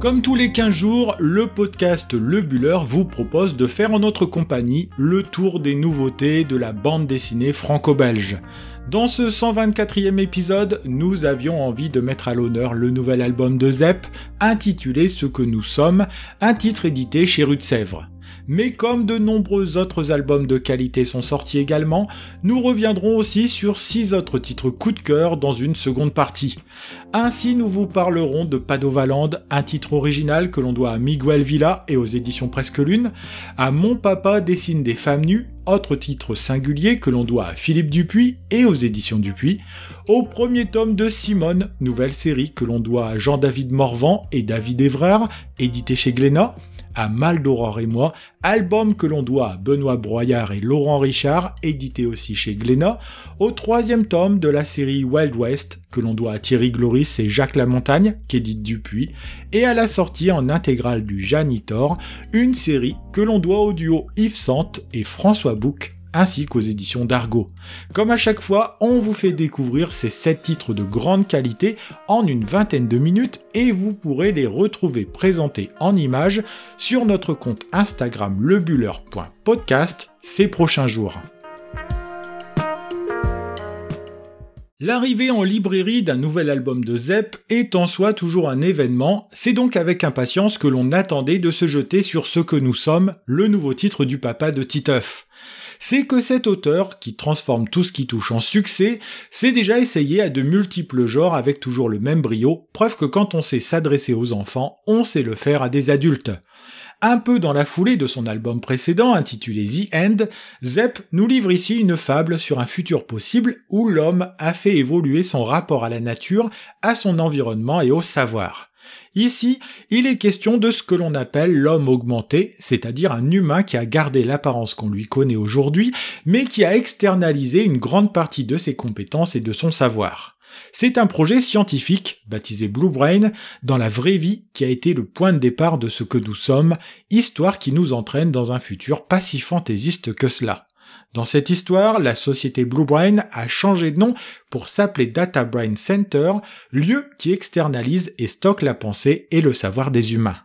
Comme tous les 15 jours, le podcast Le Buller vous propose de faire en notre compagnie le tour des nouveautés de la bande dessinée franco-belge. Dans ce 124e épisode, nous avions envie de mettre à l'honneur le nouvel album de Zep, intitulé Ce que nous sommes, un titre édité chez Rue Sèvres. Mais comme de nombreux autres albums de qualité sont sortis également, nous reviendrons aussi sur 6 autres titres coup de cœur dans une seconde partie. Ainsi, nous vous parlerons de Padovaland, un titre original que l'on doit à Miguel Villa et aux éditions Presque Lune, à Mon Papa dessine des femmes nues, autre titre singulier que l'on doit à Philippe Dupuis et aux éditions Dupuis, au premier tome de Simone, nouvelle série que l'on doit à Jean-David Morvan et David Evrard, édité chez Glénat, à Mal et moi, album que l'on doit à Benoît Broyard et Laurent Richard, édité aussi chez Glénat, au troisième tome de la série Wild West, que l'on doit à Thierry Et Jacques Lamontagne, qu'édite Dupuis, et à la sortie en intégrale du Janitor, une série que l'on doit au duo Yves Sante et François Bouc, ainsi qu'aux éditions d'Argo. Comme à chaque fois, on vous fait découvrir ces 7 titres de grande qualité en une vingtaine de minutes et vous pourrez les retrouver présentés en images sur notre compte Instagram lebuller.podcast ces prochains jours. L'arrivée en librairie d'un nouvel album de Zep est en soi toujours un événement, c'est donc avec impatience que l'on attendait de se jeter sur ce que nous sommes, le nouveau titre du papa de Titeuf c'est que cet auteur, qui transforme tout ce qui touche en succès, s'est déjà essayé à de multiples genres avec toujours le même brio, preuve que quand on sait s'adresser aux enfants, on sait le faire à des adultes. Un peu dans la foulée de son album précédent intitulé The End, Zepp nous livre ici une fable sur un futur possible où l'homme a fait évoluer son rapport à la nature, à son environnement et au savoir. Ici, il est question de ce que l'on appelle l'homme augmenté, c'est-à-dire un humain qui a gardé l'apparence qu'on lui connaît aujourd'hui, mais qui a externalisé une grande partie de ses compétences et de son savoir. C'est un projet scientifique, baptisé Blue Brain, dans la vraie vie qui a été le point de départ de ce que nous sommes, histoire qui nous entraîne dans un futur pas si fantaisiste que cela. Dans cette histoire, la société Bluebrain a changé de nom pour s'appeler Data Brain Center, lieu qui externalise et stocke la pensée et le savoir des humains.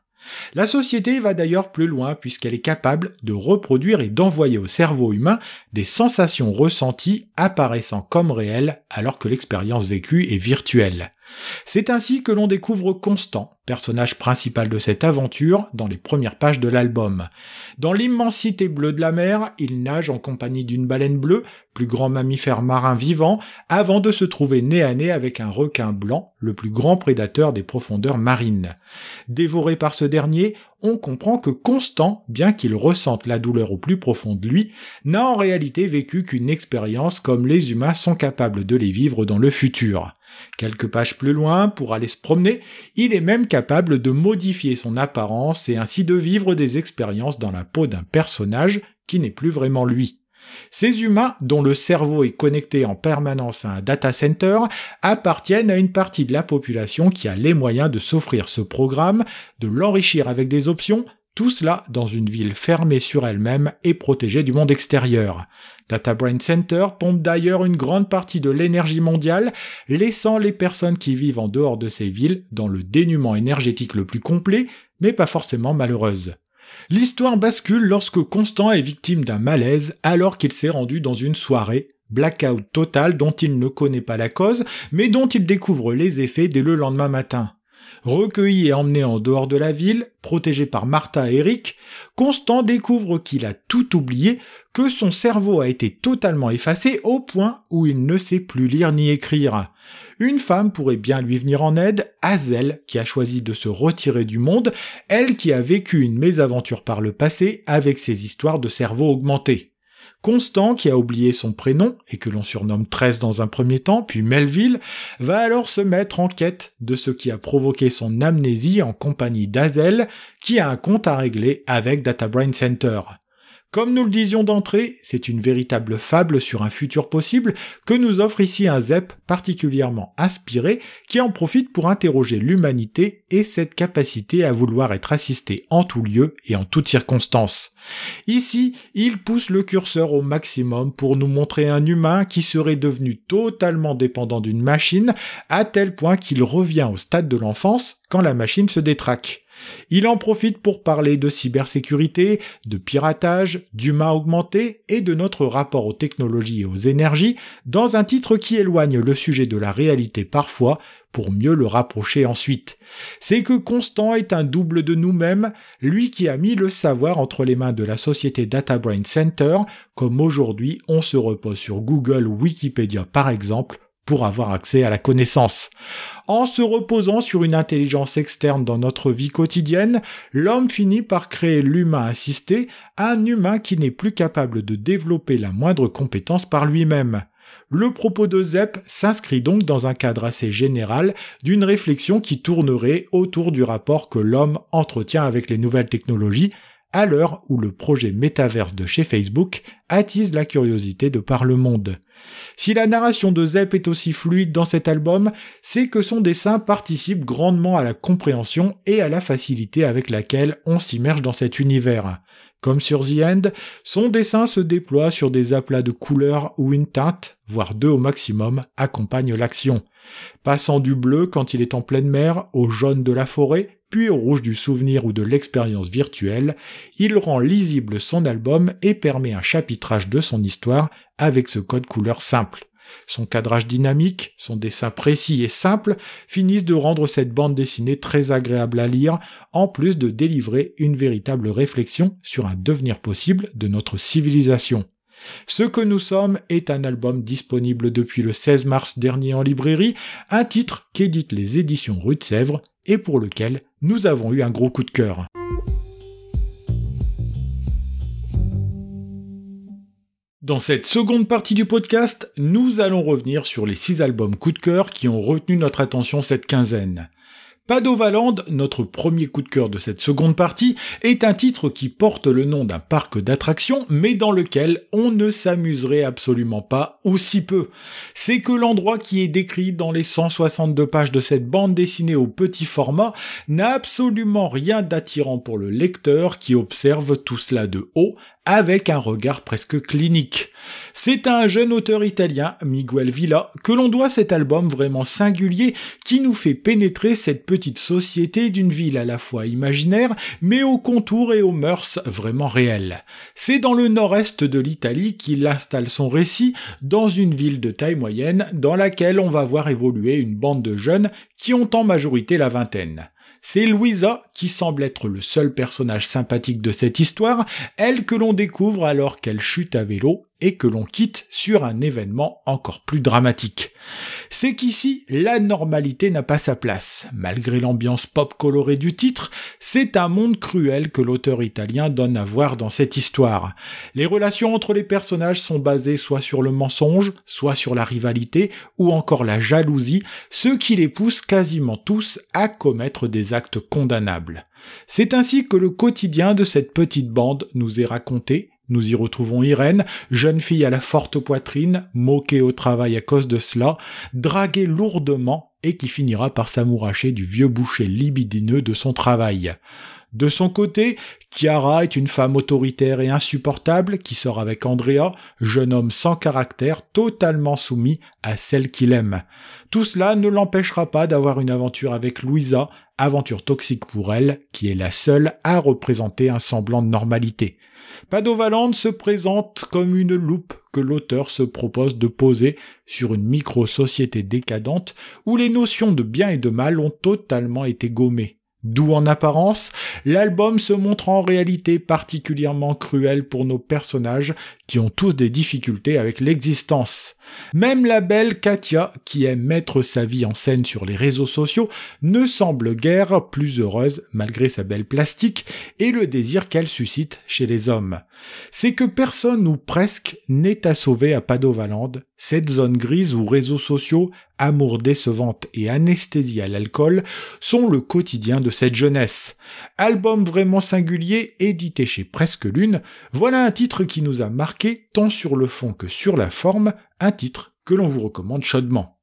La société va d'ailleurs plus loin puisqu'elle est capable de reproduire et d'envoyer au cerveau humain des sensations ressenties apparaissant comme réelles alors que l'expérience vécue est virtuelle. C'est ainsi que l'on découvre Constant, personnage principal de cette aventure, dans les premières pages de l'album. Dans l'immensité bleue de la mer, il nage en compagnie d'une baleine bleue, plus grand mammifère marin vivant, avant de se trouver nez à nez avec un requin blanc, le plus grand prédateur des profondeurs marines. Dévoré par ce dernier, on comprend que Constant, bien qu'il ressente la douleur au plus profond de lui, n'a en réalité vécu qu'une expérience comme les humains sont capables de les vivre dans le futur. Quelques pages plus loin, pour aller se promener, il est même capable de modifier son apparence et ainsi de vivre des expériences dans la peau d'un personnage qui n'est plus vraiment lui. Ces humains, dont le cerveau est connecté en permanence à un data center, appartiennent à une partie de la population qui a les moyens de s'offrir ce programme, de l'enrichir avec des options, tout cela dans une ville fermée sur elle-même et protégée du monde extérieur. Data Brain Center pompe d'ailleurs une grande partie de l'énergie mondiale, laissant les personnes qui vivent en dehors de ces villes dans le dénuement énergétique le plus complet, mais pas forcément malheureuse. L'histoire bascule lorsque Constant est victime d'un malaise alors qu'il s'est rendu dans une soirée, blackout total dont il ne connaît pas la cause, mais dont il découvre les effets dès le lendemain matin. Recueilli et emmené en dehors de la ville, protégé par Martha et Eric, Constant découvre qu'il a tout oublié, que son cerveau a été totalement effacé au point où il ne sait plus lire ni écrire. Une femme pourrait bien lui venir en aide, Hazel, qui a choisi de se retirer du monde, elle qui a vécu une mésaventure par le passé avec ses histoires de cerveau augmenté. Constant, qui a oublié son prénom et que l'on surnomme Tress dans un premier temps, puis Melville, va alors se mettre en quête de ce qui a provoqué son amnésie en compagnie d'Azel, qui a un compte à régler avec Data Brain Center. Comme nous le disions d'entrée, c'est une véritable fable sur un futur possible que nous offre ici un ZEP particulièrement inspiré qui en profite pour interroger l'humanité et cette capacité à vouloir être assisté en tout lieu et en toutes circonstances. Ici, il pousse le curseur au maximum pour nous montrer un humain qui serait devenu totalement dépendant d'une machine à tel point qu'il revient au stade de l'enfance quand la machine se détraque. Il en profite pour parler de cybersécurité, de piratage, d'humain augmenté et de notre rapport aux technologies et aux énergies dans un titre qui éloigne le sujet de la réalité parfois pour mieux le rapprocher ensuite. C'est que Constant est un double de nous-mêmes, lui qui a mis le savoir entre les mains de la société Data Brain Center, comme aujourd'hui on se repose sur Google ou Wikipédia par exemple, pour avoir accès à la connaissance. En se reposant sur une intelligence externe dans notre vie quotidienne, l'homme finit par créer l'humain assisté, un humain qui n'est plus capable de développer la moindre compétence par lui-même. Le propos de Zepp s'inscrit donc dans un cadre assez général d'une réflexion qui tournerait autour du rapport que l'homme entretient avec les nouvelles technologies, à l'heure où le projet métaverse de chez Facebook attise la curiosité de par le monde. Si la narration de Zepp est aussi fluide dans cet album, c'est que son dessin participe grandement à la compréhension et à la facilité avec laquelle on s'immerge dans cet univers. Comme sur The End, son dessin se déploie sur des aplats de couleurs où une teinte, voire deux au maximum, accompagne l'action. Passant du bleu quand il est en pleine mer au jaune de la forêt, puis au rouge du souvenir ou de l'expérience virtuelle, il rend lisible son album et permet un chapitrage de son histoire avec ce code couleur simple. Son cadrage dynamique, son dessin précis et simple finissent de rendre cette bande dessinée très agréable à lire, en plus de délivrer une véritable réflexion sur un devenir possible de notre civilisation. Ce que nous sommes est un album disponible depuis le 16 mars dernier en librairie, un titre qu'éditent les éditions Rue de Sèvres et pour lequel nous avons eu un gros coup de cœur. Dans cette seconde partie du podcast, nous allons revenir sur les six albums coup de cœur qui ont retenu notre attention cette quinzaine. Padovaland, notre premier coup de cœur de cette seconde partie, est un titre qui porte le nom d'un parc d'attractions, mais dans lequel on ne s'amuserait absolument pas, ou si peu. C'est que l'endroit qui est décrit dans les 162 pages de cette bande dessinée au petit format n'a absolument rien d'attirant pour le lecteur qui observe tout cela de haut, avec un regard presque clinique. C'est à un jeune auteur italien, Miguel Villa, que l'on doit cet album vraiment singulier qui nous fait pénétrer cette petite société d'une ville à la fois imaginaire, mais aux contours et aux mœurs vraiment réelles. C'est dans le nord-est de l'Italie qu'il installe son récit dans une ville de taille moyenne dans laquelle on va voir évoluer une bande de jeunes qui ont en majorité la vingtaine. C'est Louisa qui semble être le seul personnage sympathique de cette histoire, elle que l'on découvre alors qu'elle chute à vélo et que l'on quitte sur un événement encore plus dramatique. C'est qu'ici, la normalité n'a pas sa place. Malgré l'ambiance pop colorée du titre, c'est un monde cruel que l'auteur italien donne à voir dans cette histoire. Les relations entre les personnages sont basées soit sur le mensonge, soit sur la rivalité, ou encore la jalousie, ce qui les pousse quasiment tous à commettre des actes condamnables. C'est ainsi que le quotidien de cette petite bande nous est raconté nous y retrouvons Irène, jeune fille à la forte poitrine, moquée au travail à cause de cela, draguée lourdement et qui finira par s'amouracher du vieux boucher libidineux de son travail. De son côté, Chiara est une femme autoritaire et insupportable qui sort avec Andrea, jeune homme sans caractère, totalement soumis à celle qu'il aime. Tout cela ne l'empêchera pas d'avoir une aventure avec Louisa, aventure toxique pour elle, qui est la seule à représenter un semblant de normalité. Padovaland se présente comme une loupe que l'auteur se propose de poser sur une micro-société décadente où les notions de bien et de mal ont totalement été gommées. D'où en apparence, l'album se montre en réalité particulièrement cruel pour nos personnages qui ont tous des difficultés avec l'existence. Même la belle Katia, qui aime mettre sa vie en scène sur les réseaux sociaux, ne semble guère plus heureuse malgré sa belle plastique et le désir qu'elle suscite chez les hommes. C'est que personne ou presque n'est à sauver à Padovaland, cette zone grise où réseaux sociaux, amour décevante et anesthésie à l'alcool sont le quotidien de cette jeunesse. Album vraiment singulier, édité chez Presque Lune, voilà un titre qui nous a marqué tant sur le fond que sur la forme, un titre que l'on vous recommande chaudement.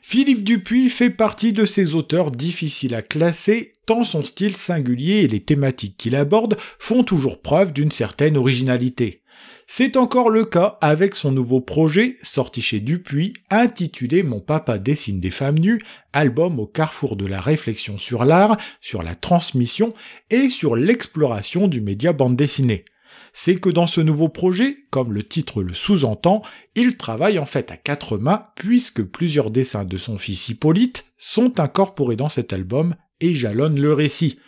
Philippe Dupuis fait partie de ces auteurs difficiles à classer, tant son style singulier et les thématiques qu'il aborde font toujours preuve d'une certaine originalité. C'est encore le cas avec son nouveau projet, sorti chez Dupuis, intitulé Mon papa dessine des femmes nues, album au carrefour de la réflexion sur l'art, sur la transmission et sur l'exploration du média bande dessinée. C'est que dans ce nouveau projet, comme le titre le sous-entend, il travaille en fait à quatre mains puisque plusieurs dessins de son fils Hippolyte sont incorporés dans cet album et jalonne le récit.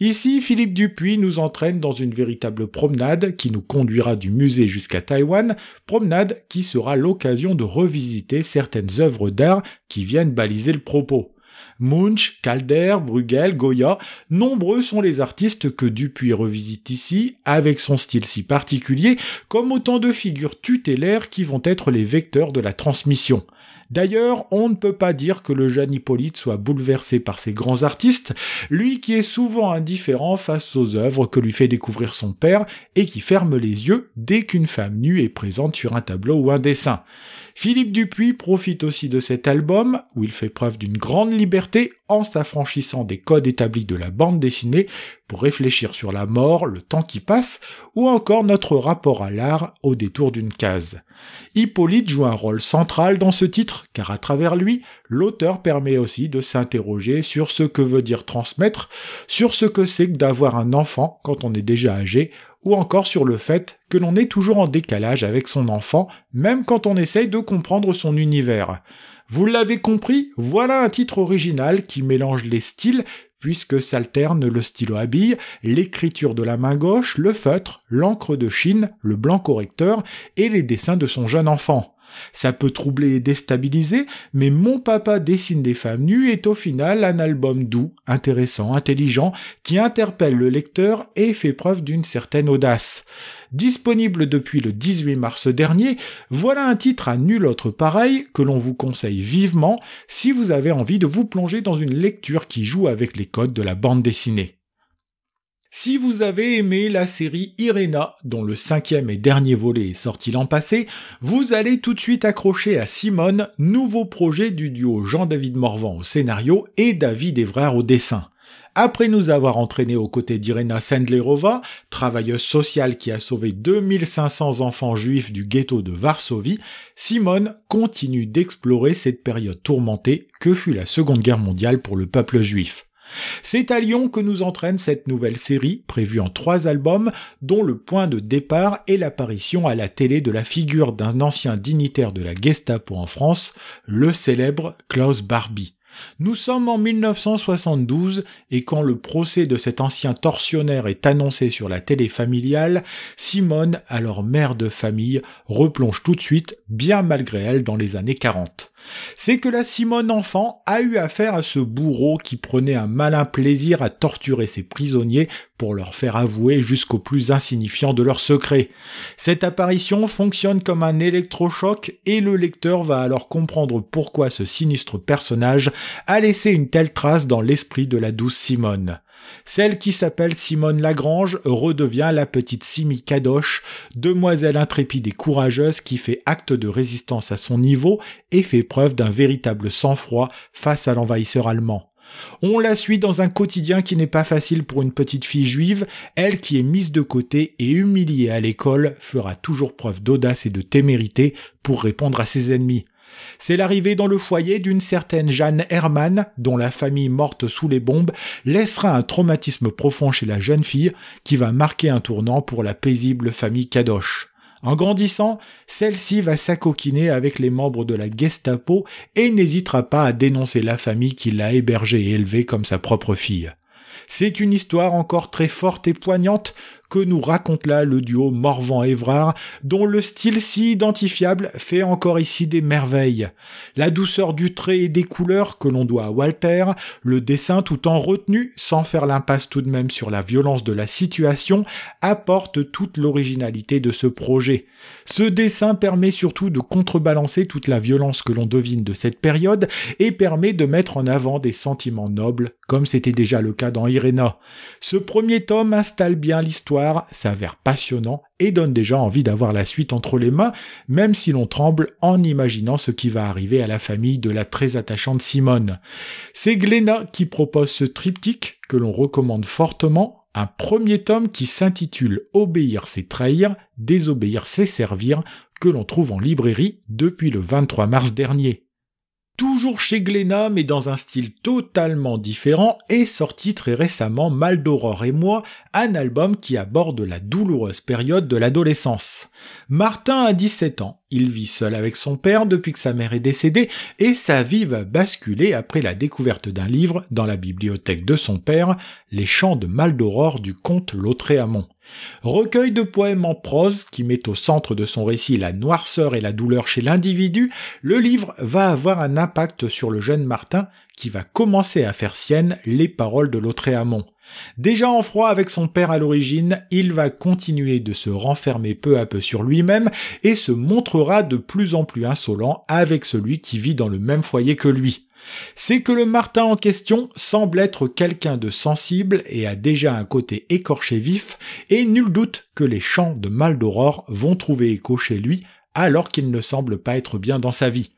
Ici, Philippe Dupuis nous entraîne dans une véritable promenade qui nous conduira du musée jusqu'à Taïwan, promenade qui sera l'occasion de revisiter certaines œuvres d'art qui viennent baliser le propos. Munch, Calder, Bruegel, Goya, nombreux sont les artistes que Dupuis revisite ici, avec son style si particulier, comme autant de figures tutélaires qui vont être les vecteurs de la transmission. D'ailleurs, on ne peut pas dire que le jeune Hippolyte soit bouleversé par ces grands artistes, lui qui est souvent indifférent face aux œuvres que lui fait découvrir son père et qui ferme les yeux dès qu'une femme nue est présente sur un tableau ou un dessin. Philippe Dupuis profite aussi de cet album, où il fait preuve d'une grande liberté en s'affranchissant des codes établis de la bande dessinée pour réfléchir sur la mort, le temps qui passe, ou encore notre rapport à l'art au détour d'une case. Hippolyte joue un rôle central dans ce titre, car à travers lui, l'auteur permet aussi de s'interroger sur ce que veut dire transmettre, sur ce que c'est que d'avoir un enfant quand on est déjà âgé, ou encore sur le fait que l'on est toujours en décalage avec son enfant, même quand on essaye de comprendre son univers. Vous l'avez compris, voilà un titre original qui mélange les styles, puisque s'alterne le stylo à bille, l'écriture de la main gauche, le feutre, l'encre de Chine, le blanc correcteur et les dessins de son jeune enfant. Ça peut troubler et déstabiliser, mais Mon papa dessine des femmes nues est au final un album doux, intéressant, intelligent, qui interpelle le lecteur et fait preuve d'une certaine audace. Disponible depuis le 18 mars dernier, voilà un titre à nul autre pareil que l'on vous conseille vivement si vous avez envie de vous plonger dans une lecture qui joue avec les codes de la bande dessinée. Si vous avez aimé la série Irena, dont le cinquième et dernier volet est sorti l'an passé, vous allez tout de suite accrocher à Simone, nouveau projet du duo Jean-David Morvan au scénario et David Evrard au dessin. Après nous avoir entraînés aux côtés d'Irena Sendlerova, travailleuse sociale qui a sauvé 2500 enfants juifs du ghetto de Varsovie, Simone continue d'explorer cette période tourmentée que fut la Seconde Guerre mondiale pour le peuple juif. C'est à Lyon que nous entraîne cette nouvelle série, prévue en trois albums, dont le point de départ est l'apparition à la télé de la figure d'un ancien dignitaire de la Gestapo en France, le célèbre Klaus Barbie. Nous sommes en 1972 et quand le procès de cet ancien tortionnaire est annoncé sur la télé familiale, Simone, alors mère de famille, replonge tout de suite, bien malgré elle, dans les années 40 c'est que la Simone enfant a eu affaire à ce bourreau qui prenait un malin plaisir à torturer ses prisonniers pour leur faire avouer jusqu'au plus insignifiant de leurs secrets. Cette apparition fonctionne comme un électrochoc et le lecteur va alors comprendre pourquoi ce sinistre personnage a laissé une telle trace dans l'esprit de la douce Simone. Celle qui s'appelle Simone Lagrange redevient la petite Simi Kadosh, demoiselle intrépide et courageuse qui fait acte de résistance à son niveau et fait preuve d'un véritable sang-froid face à l'envahisseur allemand. On la suit dans un quotidien qui n'est pas facile pour une petite fille juive, elle qui est mise de côté et humiliée à l'école fera toujours preuve d'audace et de témérité pour répondre à ses ennemis. C'est l'arrivée dans le foyer d'une certaine Jeanne Hermann, dont la famille morte sous les bombes laissera un traumatisme profond chez la jeune fille qui va marquer un tournant pour la paisible famille Kadosh. En grandissant, celle-ci va s'acoquiner avec les membres de la Gestapo et n'hésitera pas à dénoncer la famille qui l'a hébergée et élevée comme sa propre fille. C'est une histoire encore très forte et poignante que nous raconte là le duo Morvan-Évrard, dont le style si identifiable fait encore ici des merveilles. La douceur du trait et des couleurs que l'on doit à Walter, le dessin tout en retenue, sans faire l'impasse tout de même sur la violence de la situation, apporte toute l'originalité de ce projet. Ce dessin permet surtout de contrebalancer toute la violence que l'on devine de cette période et permet de mettre en avant des sentiments nobles, comme c'était déjà le cas dans Irena. Ce premier tome installe bien l'histoire s'avère passionnant et donne déjà envie d'avoir la suite entre les mains, même si l'on tremble en imaginant ce qui va arriver à la famille de la très attachante Simone. C'est Glénat qui propose ce triptyque que l'on recommande fortement un premier tome qui s'intitule Obéir c'est trahir, désobéir c'est servir, que l'on trouve en librairie depuis le 23 mars dernier toujours chez Glénat mais dans un style totalement différent, est sorti très récemment Mal d'Aurore et moi, un album qui aborde la douloureuse période de l'adolescence. Martin a 17 ans, il vit seul avec son père depuis que sa mère est décédée et sa vie va basculer après la découverte d'un livre dans la bibliothèque de son père, Les chants de Mal d'Aurore du comte Lautréamont. Recueil de poèmes en prose qui met au centre de son récit la noirceur et la douleur chez l'individu, le livre va avoir un impact sur le jeune Martin qui va commencer à faire sienne les paroles de Lautréamont. Déjà en froid avec son père à l'origine, il va continuer de se renfermer peu à peu sur lui-même et se montrera de plus en plus insolent avec celui qui vit dans le même foyer que lui c'est que le Martin en question semble être quelqu'un de sensible et a déjà un côté écorché vif, et nul doute que les chants de Maldoror vont trouver écho chez lui alors qu'il ne semble pas être bien dans sa vie.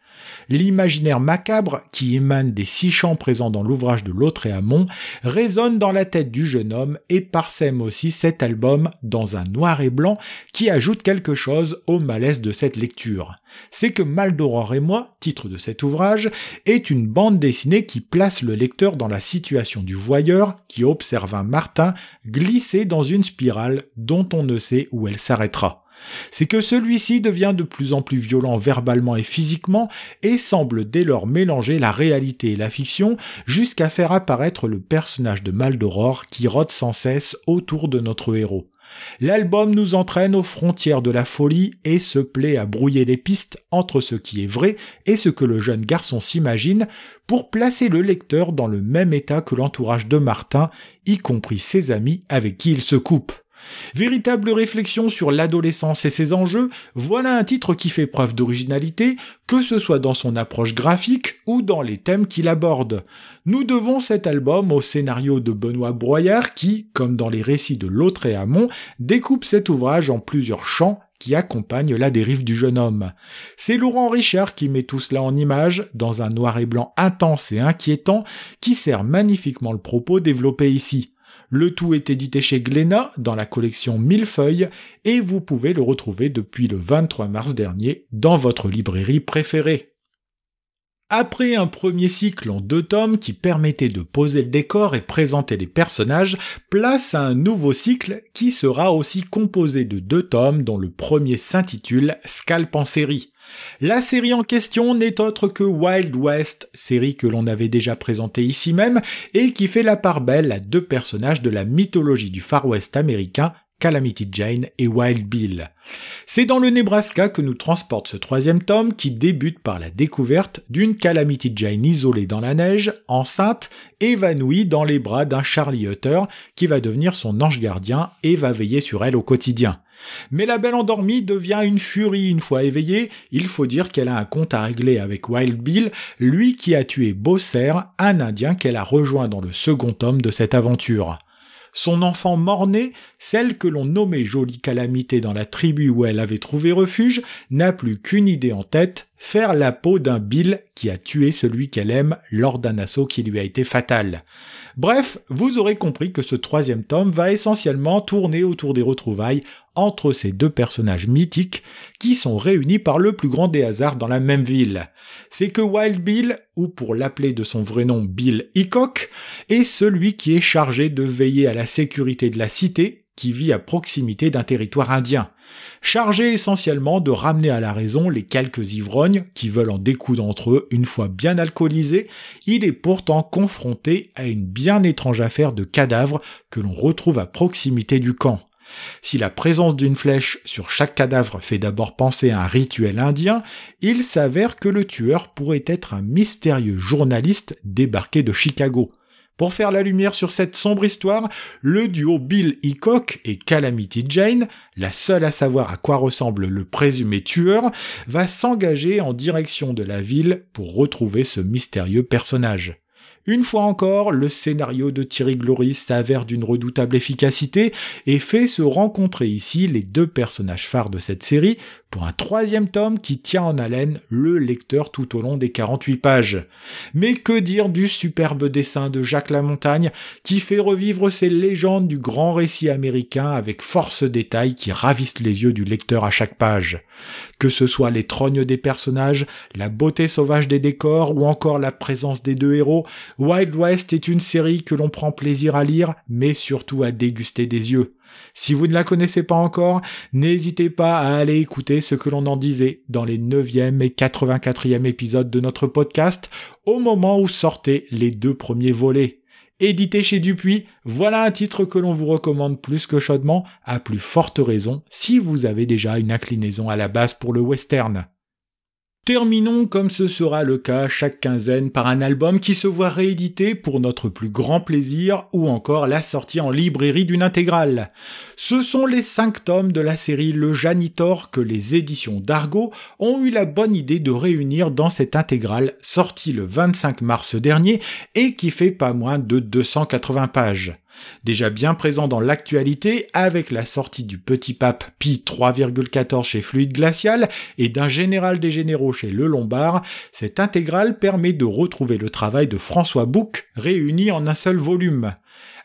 L'imaginaire macabre qui émane des six chants présents dans l'ouvrage de Lautréamont résonne dans la tête du jeune homme et parsème aussi cet album dans un noir et blanc qui ajoute quelque chose au malaise de cette lecture. C'est que Mal d'Aurore et moi, titre de cet ouvrage, est une bande dessinée qui place le lecteur dans la situation du voyeur qui observe un Martin glisser dans une spirale dont on ne sait où elle s'arrêtera c'est que celui-ci devient de plus en plus violent verbalement et physiquement et semble dès lors mélanger la réalité et la fiction jusqu'à faire apparaître le personnage de Maldoror qui rôde sans cesse autour de notre héros. L'album nous entraîne aux frontières de la folie et se plaît à brouiller les pistes entre ce qui est vrai et ce que le jeune garçon s'imagine pour placer le lecteur dans le même état que l'entourage de Martin, y compris ses amis avec qui il se coupe. Véritable réflexion sur l'adolescence et ses enjeux, voilà un titre qui fait preuve d'originalité, que ce soit dans son approche graphique ou dans les thèmes qu'il aborde. Nous devons cet album au scénario de Benoît Broyard qui, comme dans les récits de L'autre et découpe cet ouvrage en plusieurs chants qui accompagnent la dérive du jeune homme. C'est Laurent Richard qui met tout cela en image, dans un noir et blanc intense et inquiétant, qui sert magnifiquement le propos développé ici. Le tout est édité chez Glénat dans la collection Millefeuille et vous pouvez le retrouver depuis le 23 mars dernier dans votre librairie préférée. Après un premier cycle en deux tomes qui permettait de poser le décor et présenter les personnages, place à un nouveau cycle qui sera aussi composé de deux tomes dont le premier s'intitule Scalp en série. La série en question n'est autre que Wild West, série que l'on avait déjà présentée ici même et qui fait la part belle à deux personnages de la mythologie du Far West américain, Calamity Jane et Wild Bill. C'est dans le Nebraska que nous transporte ce troisième tome qui débute par la découverte d'une Calamity Jane isolée dans la neige, enceinte, évanouie dans les bras d'un Charlie Hutter qui va devenir son ange gardien et va veiller sur elle au quotidien. Mais la belle endormie devient une furie une fois éveillée, il faut dire qu'elle a un compte à régler avec Wild Bill, lui qui a tué Bosser, un Indien qu'elle a rejoint dans le second tome de cette aventure. Son enfant mort-né, celle que l'on nommait Jolie Calamité dans la tribu où elle avait trouvé refuge, n'a plus qu'une idée en tête, faire la peau d'un Bill qui a tué celui qu'elle aime lors d'un assaut qui lui a été fatal. Bref, vous aurez compris que ce troisième tome va essentiellement tourner autour des retrouvailles entre ces deux personnages mythiques qui sont réunis par le plus grand des hasards dans la même ville. C'est que Wild Bill, ou pour l'appeler de son vrai nom Bill Hickok, est celui qui est chargé de veiller à la sécurité de la cité qui vit à proximité d'un territoire indien chargé essentiellement de ramener à la raison les quelques ivrognes qui veulent en découdre entre eux une fois bien alcoolisés, il est pourtant confronté à une bien étrange affaire de cadavres que l'on retrouve à proximité du camp. Si la présence d'une flèche sur chaque cadavre fait d'abord penser à un rituel indien, il s'avère que le tueur pourrait être un mystérieux journaliste débarqué de Chicago. Pour faire la lumière sur cette sombre histoire, le duo Bill Hickok et Calamity Jane, la seule à savoir à quoi ressemble le présumé tueur, va s'engager en direction de la ville pour retrouver ce mystérieux personnage. Une fois encore, le scénario de Thierry Glory s'avère d'une redoutable efficacité et fait se rencontrer ici les deux personnages phares de cette série pour un troisième tome qui tient en haleine le lecteur tout au long des 48 pages. Mais que dire du superbe dessin de Jacques Lamontagne qui fait revivre ces légendes du grand récit américain avec force détails qui ravissent les yeux du lecteur à chaque page. Que ce soit les trognes des personnages, la beauté sauvage des décors ou encore la présence des deux héros, Wild West est une série que l'on prend plaisir à lire mais surtout à déguster des yeux. Si vous ne la connaissez pas encore, n'hésitez pas à aller écouter ce que l'on en disait dans les 9e et 84e épisodes de notre podcast au moment où sortaient les deux premiers volets. Édité chez Dupuis, voilà un titre que l'on vous recommande plus que chaudement, à plus forte raison si vous avez déjà une inclinaison à la base pour le western. Terminons comme ce sera le cas chaque quinzaine par un album qui se voit réédité pour notre plus grand plaisir ou encore la sortie en librairie d'une intégrale. Ce sont les cinq tomes de la série Le Janitor que les éditions d'Argo ont eu la bonne idée de réunir dans cette intégrale sortie le 25 mars dernier et qui fait pas moins de 280 pages déjà bien présent dans l'actualité avec la sortie du Petit Pape Pi 3,14 chez Fluide Glacial et d'un Général des Généraux chez Le Lombard, cette intégrale permet de retrouver le travail de François Bouc réuni en un seul volume.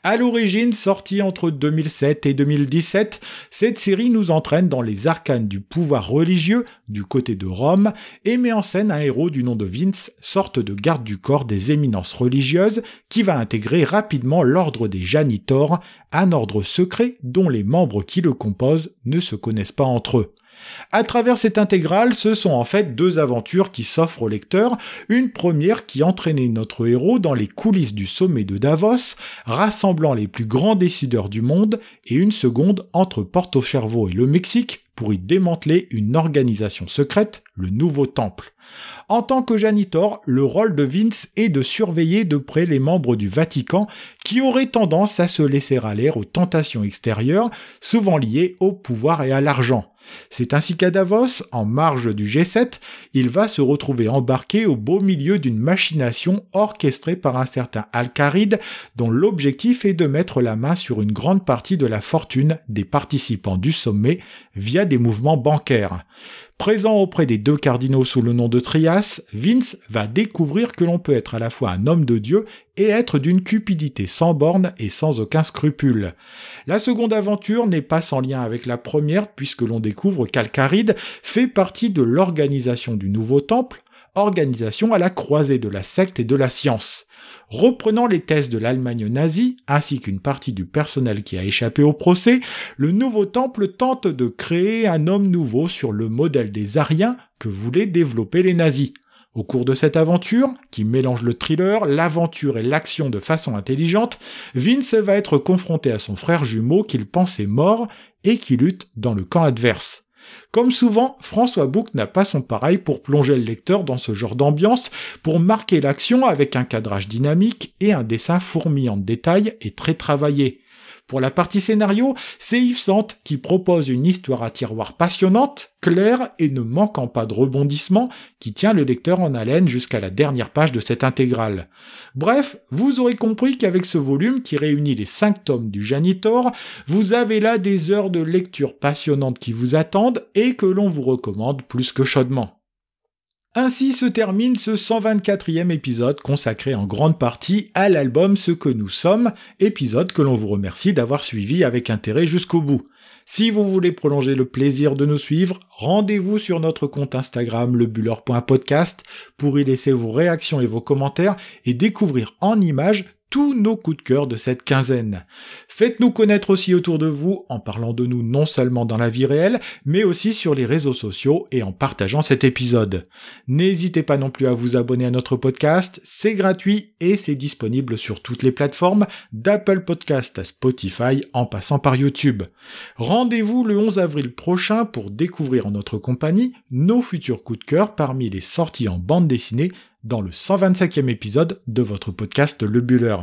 À l'origine sortie entre 2007 et 2017, cette série nous entraîne dans les arcanes du pouvoir religieux du côté de Rome et met en scène un héros du nom de Vince, sorte de garde du corps des éminences religieuses, qui va intégrer rapidement l'ordre des Janitors, un ordre secret dont les membres qui le composent ne se connaissent pas entre eux. À travers cette intégrale, ce sont en fait deux aventures qui s'offrent au lecteur, une première qui entraînait notre héros dans les coulisses du sommet de Davos, rassemblant les plus grands décideurs du monde, et une seconde entre Porto Cervo et le Mexique, pour y démanteler une organisation secrète, le Nouveau Temple. En tant que janitor, le rôle de Vince est de surveiller de près les membres du Vatican qui auraient tendance à se laisser aller aux tentations extérieures, souvent liées au pouvoir et à l'argent. C'est ainsi qu'à Davos, en marge du G7, il va se retrouver embarqué au beau milieu d'une machination orchestrée par un certain Alcaride, dont l'objectif est de mettre la main sur une grande partie de la fortune des participants du sommet via des mouvements bancaires. Présent auprès des deux cardinaux sous le nom de Trias, Vince va découvrir que l'on peut être à la fois un homme de Dieu et être d'une cupidité sans borne et sans aucun scrupule. La seconde aventure n'est pas sans lien avec la première puisque l'on découvre qu'Alcaride fait partie de l'organisation du nouveau temple, organisation à la croisée de la secte et de la science. Reprenant les thèses de l'Allemagne nazie, ainsi qu'une partie du personnel qui a échappé au procès, le nouveau temple tente de créer un homme nouveau sur le modèle des Ariens que voulaient développer les nazis. Au cours de cette aventure, qui mélange le thriller, l'aventure et l'action de façon intelligente, Vince va être confronté à son frère jumeau qu'il pensait mort et qui lutte dans le camp adverse. Comme souvent, François Bouc n'a pas son pareil pour plonger le lecteur dans ce genre d'ambiance, pour marquer l'action avec un cadrage dynamique et un dessin fourmillant de détails et très travaillé. Pour la partie scénario, c'est Yves Sante qui propose une histoire à tiroir passionnante, claire et ne manquant pas de rebondissements, qui tient le lecteur en haleine jusqu'à la dernière page de cette intégrale. Bref, vous aurez compris qu'avec ce volume qui réunit les cinq tomes du Janitor, vous avez là des heures de lecture passionnantes qui vous attendent et que l'on vous recommande plus que chaudement. Ainsi se termine ce 124e épisode consacré en grande partie à l'album Ce que nous sommes, épisode que l'on vous remercie d'avoir suivi avec intérêt jusqu'au bout. Si vous voulez prolonger le plaisir de nous suivre, rendez-vous sur notre compte Instagram lebuller.podcast pour y laisser vos réactions et vos commentaires et découvrir en images tous nos coups de cœur de cette quinzaine. Faites-nous connaître aussi autour de vous en parlant de nous non seulement dans la vie réelle, mais aussi sur les réseaux sociaux et en partageant cet épisode. N'hésitez pas non plus à vous abonner à notre podcast, c'est gratuit et c'est disponible sur toutes les plateformes, d'Apple Podcast à Spotify en passant par YouTube. Rendez-vous le 11 avril prochain pour découvrir en notre compagnie nos futurs coups de cœur parmi les sorties en bande dessinée dans le 125e épisode de votre podcast Le Buller.